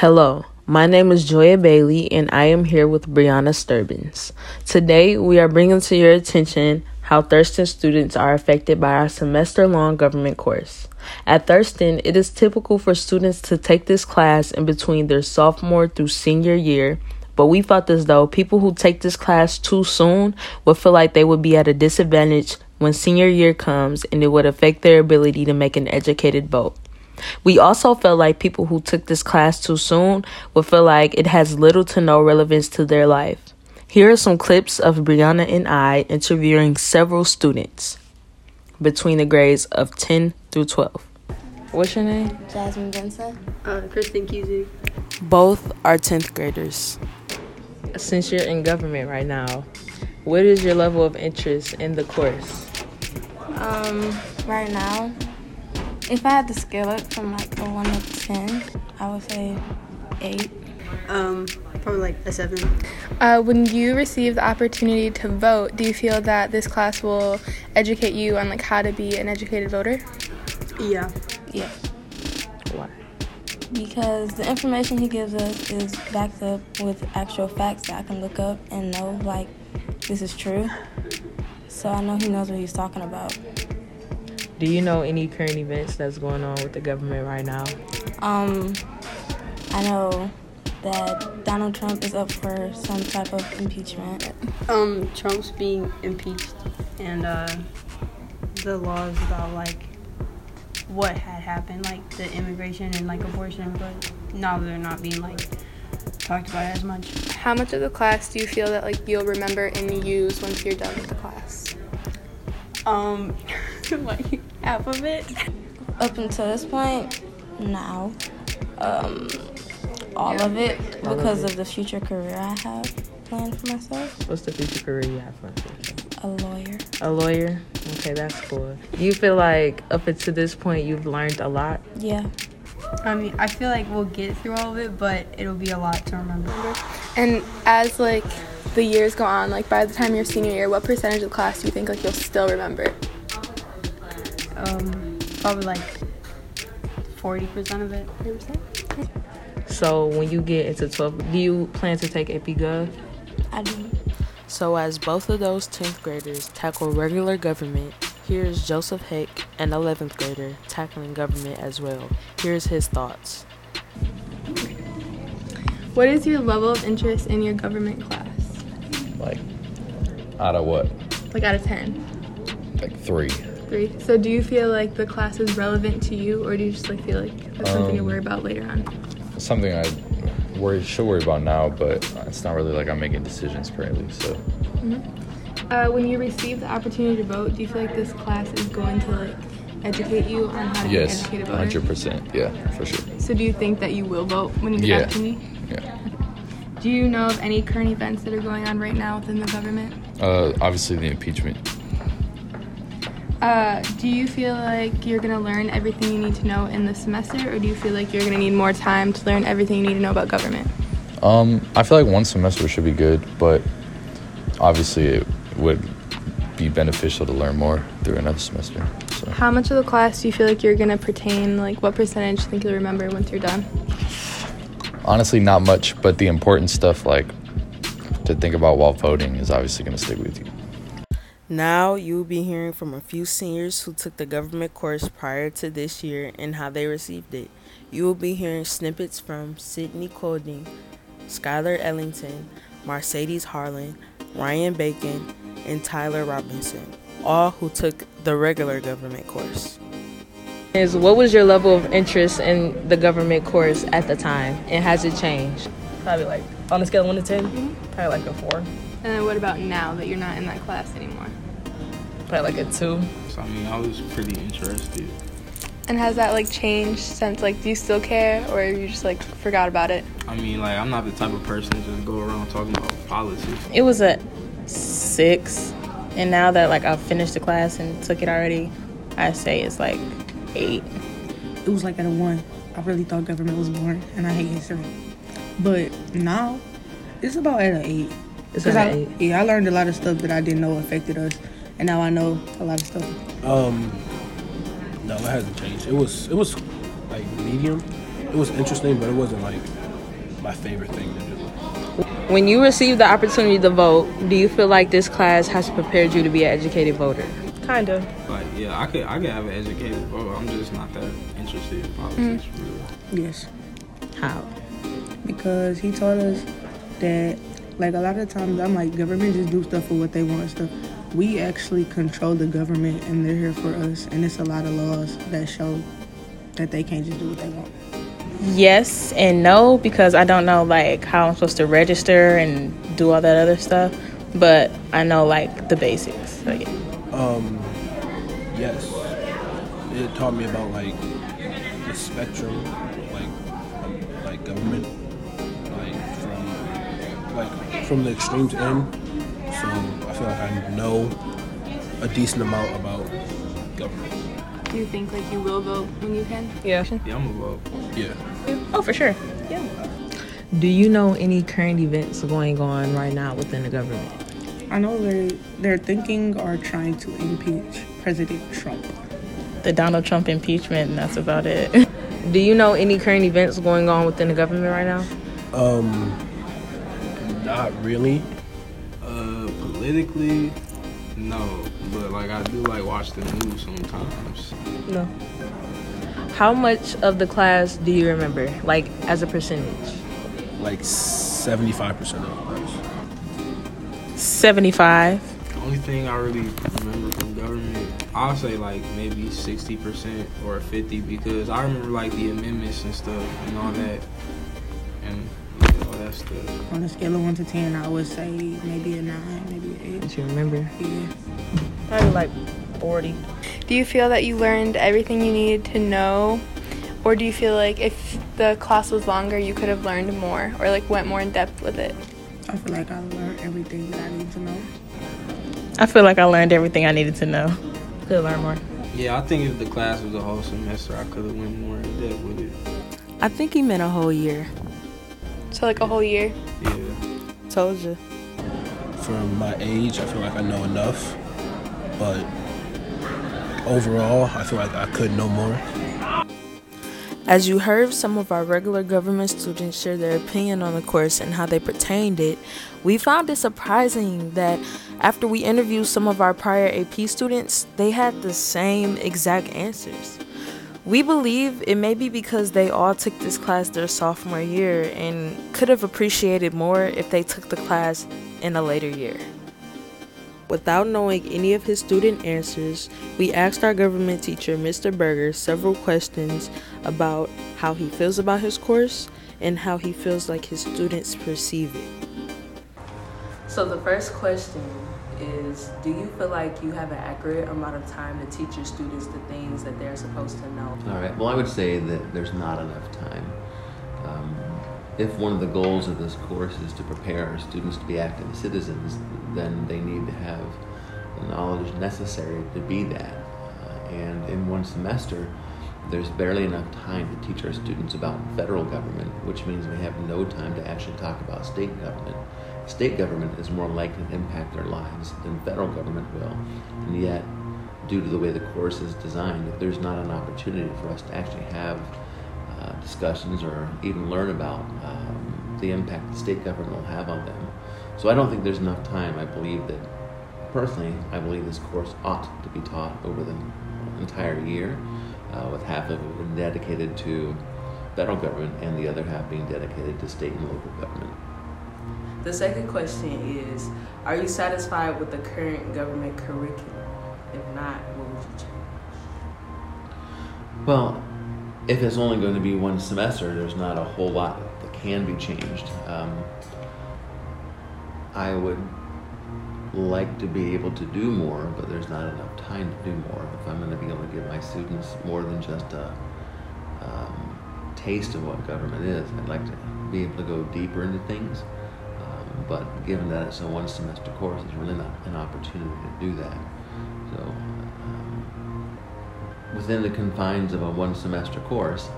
Hello, my name is Joya Bailey, and I am here with Brianna Sturbins. Today, we are bringing to your attention how Thurston students are affected by our semester long government course. At Thurston, it is typical for students to take this class in between their sophomore through senior year, but we felt as though people who take this class too soon would feel like they would be at a disadvantage when senior year comes and it would affect their ability to make an educated vote. We also felt like people who took this class too soon would feel like it has little to no relevance to their life. Here are some clips of Brianna and I interviewing several students between the grades of 10 through 12. What's your name? Jasmine Vincent. Uh, Kristen Kuzik. Both are 10th graders. Since you're in government right now, what is your level of interest in the course? Um, right now, if I had to scale it from like a one to ten, I would say eight. Um, probably like a seven. Uh, when you receive the opportunity to vote, do you feel that this class will educate you on like how to be an educated voter? Yeah. Yeah, Why? because the information he gives us is backed up with actual facts that I can look up and know like this is true. So I know he knows what he's talking about. Do you know any current events that's going on with the government right now? Um, I know that Donald Trump is up for some type of impeachment. Um, Trump's being impeached, and uh, the laws about like what had happened, like the immigration and like abortion, but now they're not being like talked about as much. How much of the class do you feel that like you'll remember and use once you're done with the class? Um, like half of it. Up until this point, now, um, all of it All of because it. of the future career I have planned for myself. What's the future career you have for yourself? A lawyer. A lawyer? Okay, that's cool. You feel like up until this point you've learned a lot? Yeah. I mean, I feel like we'll get through all of it, but it'll be a lot to remember. And as like the years go on, like by the time you're senior year, what percentage of the class do you think like you'll still remember? Um, probably like forty percent of it. So when you get into 12, do you plan to take AP Gov? I do. So as both of those 10th graders tackle regular government, here's Joseph Heck, an 11th grader, tackling government as well. Here's his thoughts. What is your level of interest in your government class? Like, out of what? Like out of 10? Like three. Three. So do you feel like the class is relevant to you or do you just like feel like that's something to Um, worry about later on? Something I worry should worry about now, but it's not really like I'm making decisions currently. So Uh, when you receive the opportunity to vote, do you feel like this class is going to like educate you on how to yes, educated voter? hundred percent. Yeah, for sure. So do you think that you will vote when you get Yeah. the opportunity? Yeah. Do you know of any current events that are going on right now within the government? Uh, obviously the impeachment. Uh, do you feel like you're gonna learn everything you need to know in the semester, or do you feel like you're gonna need more time to learn everything you need to know about government? Um, I feel like one semester should be good, but obviously it would be beneficial to learn more through another semester. So How much of the class do you feel like you're gonna pertain? Like, what percentage do you think you'll remember once you're done? honestly, not much, but the important stuff like to think about while voting is obviously going to stick with you. Now you will be hearing from a few seniors who took the government course prior to this year and how they received it. You will be hearing snippets from Sydney Colding, Skylar Ellington, Mercedes Harlan, Ryan Bacon, and Tyler Robinson, all who took the regular government course. Is what was your level of interest in the government course at the time, and has it changed? Probably like on a scale of one to 10 mm-hmm. probably like a four, And then what about now that you're not in that class anymore? Probably like a two. So I mean, I was pretty interested. And has that like changed since like do you still care or you just like forgot about it? I mean, like I'm not the type of person to just go around talking about politics. It was a six, and now that like I've finished the class and took it already, I say it's like eight. it was like at a one. I really thought government was boring, and I hate history. But now, it's about at an eight. It's 'Cause at I, an eight. Yeah, I learned a lot of stuff that I didn't know affected us, and now I know a lot of stuff. Um, no, it hasn't changed. It was it was like medium, it was interesting, but it wasn't like my favorite thing to do. When you received the opportunity to vote, do you feel like this class has prepared you to be an educated voter? Kind of. Like, yeah, I could, I could have an educated vote. I'm just not that interested in politics. Really. Yes. How? because he taught us that like a lot of times I'm like government just do stuff for what they want and stuff. We actually control the government and they're here for us and it's a lot of laws that show that they can't just do what they want. Yes and no because I don't know like how I'm supposed to register and do all that other stuff, but I know like the basics. So yeah. Um, yes, it taught me about like the spectrum, like like government, like from like from the extreme to end. So I feel like I know a decent amount about government. Do you think like you will vote when you can? Yeah. Yeah, I'm gonna vote. Yeah. Oh, for sure. Yeah. Do you know any current events going on right now within the government? I know they're they're thinking or trying to impeach President Trump. The Donald Trump impeachment, and that's about it. Do you know any current events going on within the government right now? Um, not really. Politically, no, but like I do like watch the news sometimes. No. How much of the class do you remember, like as a percentage? Like seventy-five percent of the class. 75. The only thing I really remember from government, I'll say like maybe 60% or 50 because I remember like the amendments and stuff and all that. And yeah, all that stuff. On a scale of one to ten, I would say maybe a nine, maybe an eight. That you remember? Yeah. Probably like 40. Do you feel that you learned everything you needed to know? Or do you feel like if the class was longer, you could have learned more or like went more in depth with it? I feel like I learned everything that I need to know. I feel like I learned everything I needed to know. Could learn more. Yeah, I think if the class was a whole semester, I could have went more in depth with it. I think he meant a whole year. So like a whole year. Yeah. Told you. For my age, I feel like I know enough, but overall, I feel like I could know more. As you heard some of our regular government students share their opinion on the course and how they pertained it, we found it surprising that after we interviewed some of our prior AP students, they had the same exact answers. We believe it may be because they all took this class their sophomore year and could have appreciated more if they took the class in a later year. Without knowing any of his student answers, we asked our government teacher, Mr. Berger, several questions about how he feels about his course and how he feels like his students perceive it. So, the first question is Do you feel like you have an accurate amount of time to teach your students the things that they're supposed to know? All right. Well, I would say that there's not enough time. Um, if one of the goals of this course is to prepare our students to be active citizens, then they need to have the knowledge necessary to be that. Uh, and in one semester, there's barely enough time to teach our students about federal government, which means we have no time to actually talk about state government. State government is more likely to impact their lives than federal government will, and yet, due to the way the course is designed, there's not an opportunity for us to actually have uh, discussions or even learn about um, the impact the state government will have on them. So I don't think there's enough time. I believe that, personally, I believe this course ought to be taught over the entire year, uh, with half of it dedicated to federal government and the other half being dedicated to state and local government. The second question is Are you satisfied with the current government curriculum? If not, what would you change? Well, if it's only going to be one semester, there's not a whole lot that can be changed. Um, I would like to be able to do more, but there's not enough time to do more. If I'm going to be able to give my students more than just a um, taste of what government is, I'd like to be able to go deeper into things. But given that it's a one semester course, there's really not an opportunity to do that. So, um, within the confines of a one semester course,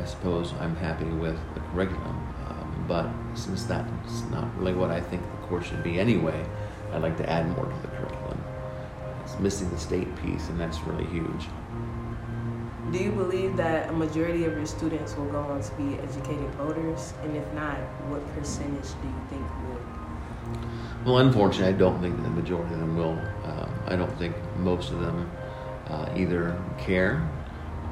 I suppose I'm happy with the curriculum. Um, but since that's not really what I think the course should be anyway, I'd like to add more to the curriculum. It's missing the state piece, and that's really huge. Do you believe that a majority of your students will go on to be educated voters? And if not, what percentage do you think will? Well, unfortunately, I don't think the majority of them will. Um, I don't think most of them uh, either care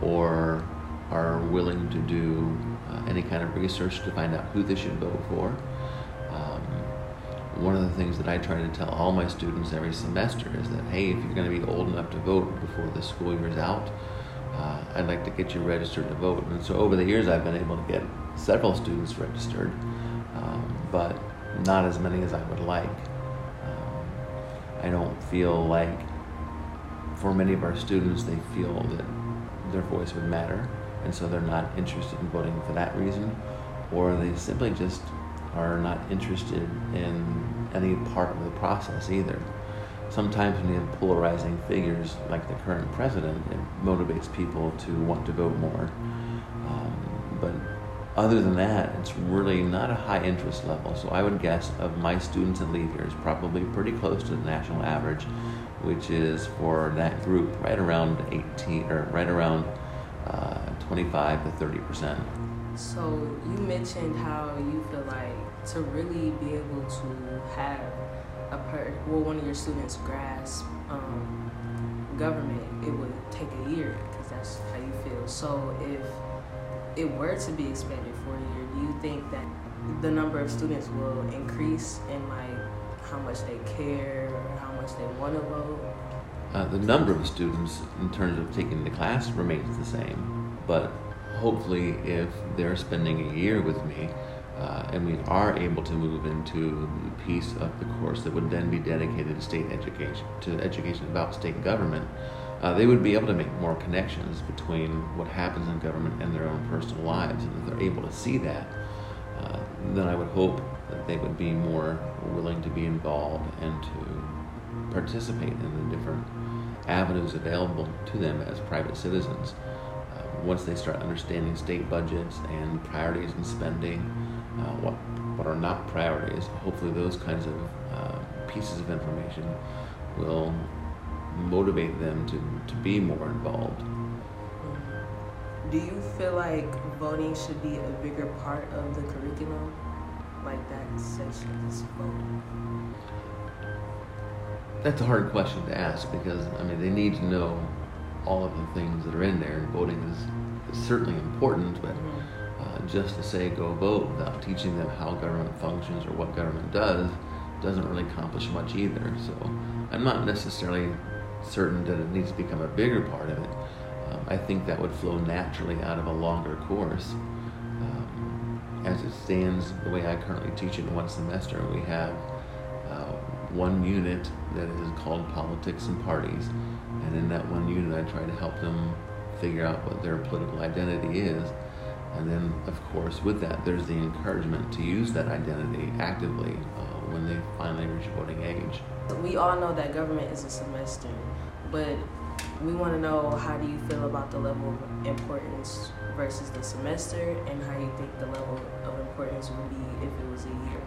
or are willing to do uh, any kind of research to find out who they should vote for. Um, one of the things that I try to tell all my students every semester is that, hey, if you're going to be old enough to vote before the school year's out, uh, I'd like to get you registered to vote. And so over the years, I've been able to get several students registered, um, but not as many as I would like. Um, I don't feel like, for many of our students, they feel that their voice would matter, and so they're not interested in voting for that reason, or they simply just are not interested in any part of the process either sometimes when you have polarizing figures like the current president, it motivates people to want to vote more. Um, but other than that, it's really not a high interest level. So I would guess of my students and leave years, probably pretty close to the national average, which is for that group right around 18 or right around uh, 25 to 30 percent. So you mentioned how you feel like to really be able to have a per well one of your students grasp um, government, it would take a year because that's how you feel. So if it were to be expanded for a year, do you think that the number of students will increase in like how much they care how much they want to vote? Uh, the number of students in terms of taking the class remains the same, but hopefully if they're spending a year with me, uh, and we are able to move into the piece of the course that would then be dedicated to state education, to education about state government, uh, they would be able to make more connections between what happens in government and their own personal lives. And if they're able to see that, uh, then I would hope that they would be more willing to be involved and to participate in the different avenues available to them as private citizens. Uh, once they start understanding state budgets and priorities in spending, uh, what what are not priorities. Hopefully, those kinds of uh, pieces of information will motivate them to, to be more involved. Do you feel like voting should be a bigger part of the curriculum? Like that section is voting? That's a hard question to ask because, I mean, they need to know all of the things that are in there, voting is, is certainly important, but. Mm-hmm just to say go vote without teaching them how government functions or what government does doesn't really accomplish much either. So I'm not necessarily certain that it needs to become a bigger part of it. Um, I think that would flow naturally out of a longer course. Um, as it stands, the way I currently teach it in one semester, we have uh, one unit that is called Politics and Parties. And in that one unit, I try to help them figure out what their political identity is and then, of course, with that, there's the encouragement to use that identity actively when they finally reach voting age. We all know that government is a semester, but we want to know how do you feel about the level of importance versus the semester, and how you think the level of importance would be if it was a year.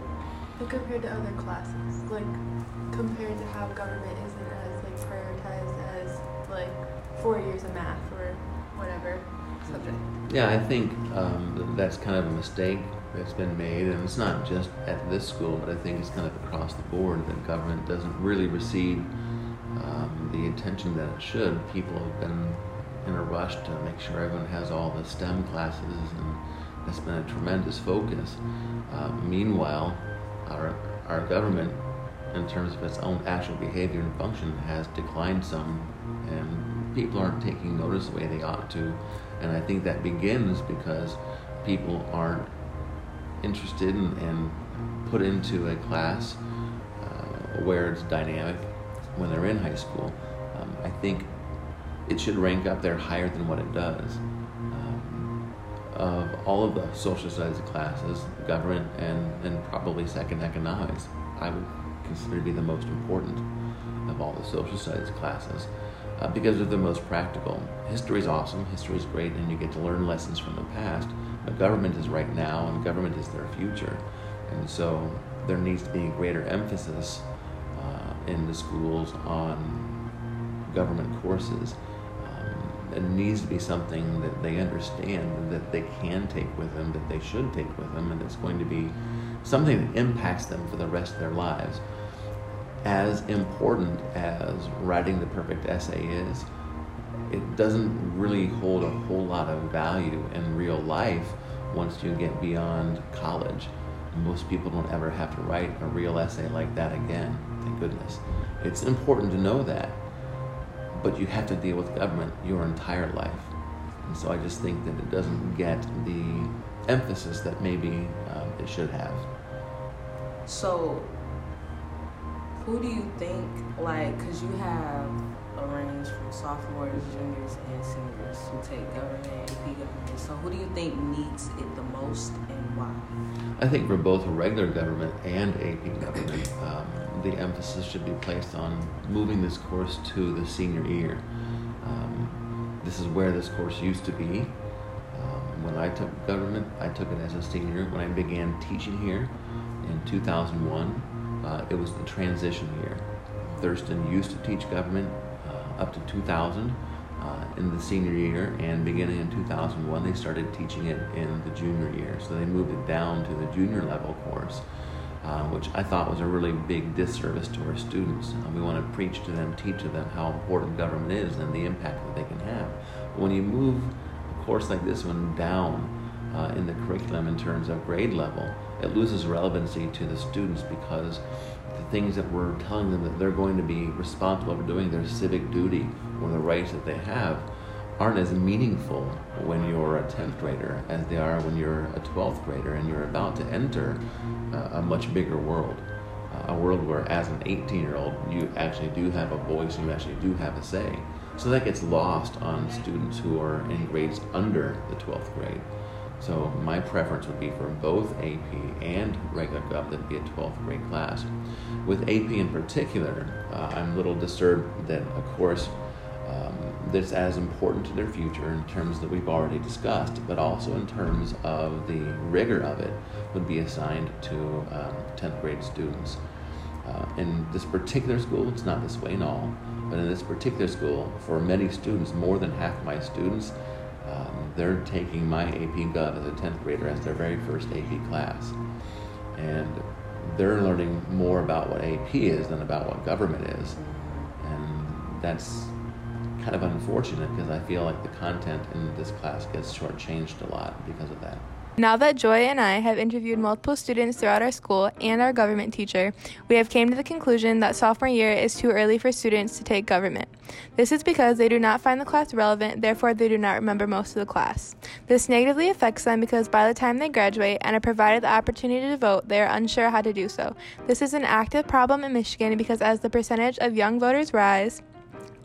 But compared to other classes, like compared to how government isn't as like prioritized as like four years of math or whatever subject. Yeah, I think um, that's kind of a mistake that's been made, and it's not just at this school, but I think it's kind of across the board that government doesn't really receive um, the attention that it should. People have been in a rush to make sure everyone has all the STEM classes, and that's been a tremendous focus. Uh, meanwhile, our our government, in terms of its own actual behavior and function, has declined some, and people aren't taking notice the way they ought to. And I think that begins because people aren't interested in, and put into a class uh, where it's dynamic when they're in high school. Um, I think it should rank up there higher than what it does. Um, of all of the social studies classes, government and, and probably second economics, I would consider to be the most important of all the social studies classes uh, because they're the most practical. History is awesome, history is great, and you get to learn lessons from the past. Government is right now, and government is their future. And so there needs to be a greater emphasis uh, in the schools on government courses. Um, it needs to be something that they understand that they can take with them, that they should take with them, and it's going to be something that impacts them for the rest of their lives. As important as writing the perfect essay is, it doesn't really hold a whole lot of value in real life once you get beyond college. Most people don't ever have to write a real essay like that again, thank goodness. It's important to know that, but you have to deal with government your entire life. And so I just think that it doesn't get the emphasis that maybe um, it should have. So, who do you think, like, because you have a range from sophomores, juniors, and seniors who take government and AP government. So, who do you think needs it the most and why? I think for both a regular government and AP government, um, the emphasis should be placed on moving this course to the senior year. Um, this is where this course used to be. Um, when I took government, I took it as a senior. When I began teaching here in 2001, uh, it was the transition year. Thurston used to teach government up to 2000 uh, in the senior year, and beginning in 2001, they started teaching it in the junior year. So they moved it down to the junior level course, uh, which I thought was a really big disservice to our students. Uh, we want to preach to them, teach to them how important government is and the impact that they can have. But when you move a course like this one down uh, in the curriculum in terms of grade level, it loses relevancy to the students because things that we're telling them that they're going to be responsible for doing their civic duty or the rights that they have aren't as meaningful when you're a 10th grader as they are when you're a 12th grader and you're about to enter uh, a much bigger world. Uh, a world where, as an 18 year old, you actually do have a voice and you actually do have a say. So that gets lost on students who are in grades under the 12th grade. So my preference would be for both AP and regular gov that be a 12th grade class. With AP in particular, uh, I'm a little disturbed that a course um, that's as important to their future in terms that we've already discussed, but also in terms of the rigor of it, would be assigned to um, 10th grade students. Uh, in this particular school, it's not this way in all, but in this particular school, for many students, more than half my students, they're taking my AP Gov as a 10th grader as their very first AP class. And they're learning more about what AP is than about what government is. And that's kind of unfortunate because I feel like the content in this class gets shortchanged a lot because of that. Now that Joy and I have interviewed multiple students throughout our school and our government teacher, we have came to the conclusion that sophomore year is too early for students to take government. This is because they do not find the class relevant, therefore they do not remember most of the class. This negatively affects them because by the time they graduate and are provided the opportunity to vote, they are unsure how to do so. This is an active problem in Michigan because as the percentage of young voters rise,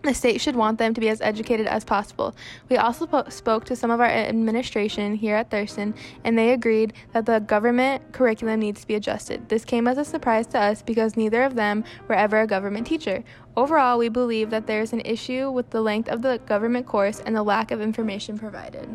the state should want them to be as educated as possible. We also po- spoke to some of our administration here at Thurston, and they agreed that the government curriculum needs to be adjusted. This came as a surprise to us because neither of them were ever a government teacher. Overall, we believe that there is an issue with the length of the government course and the lack of information provided.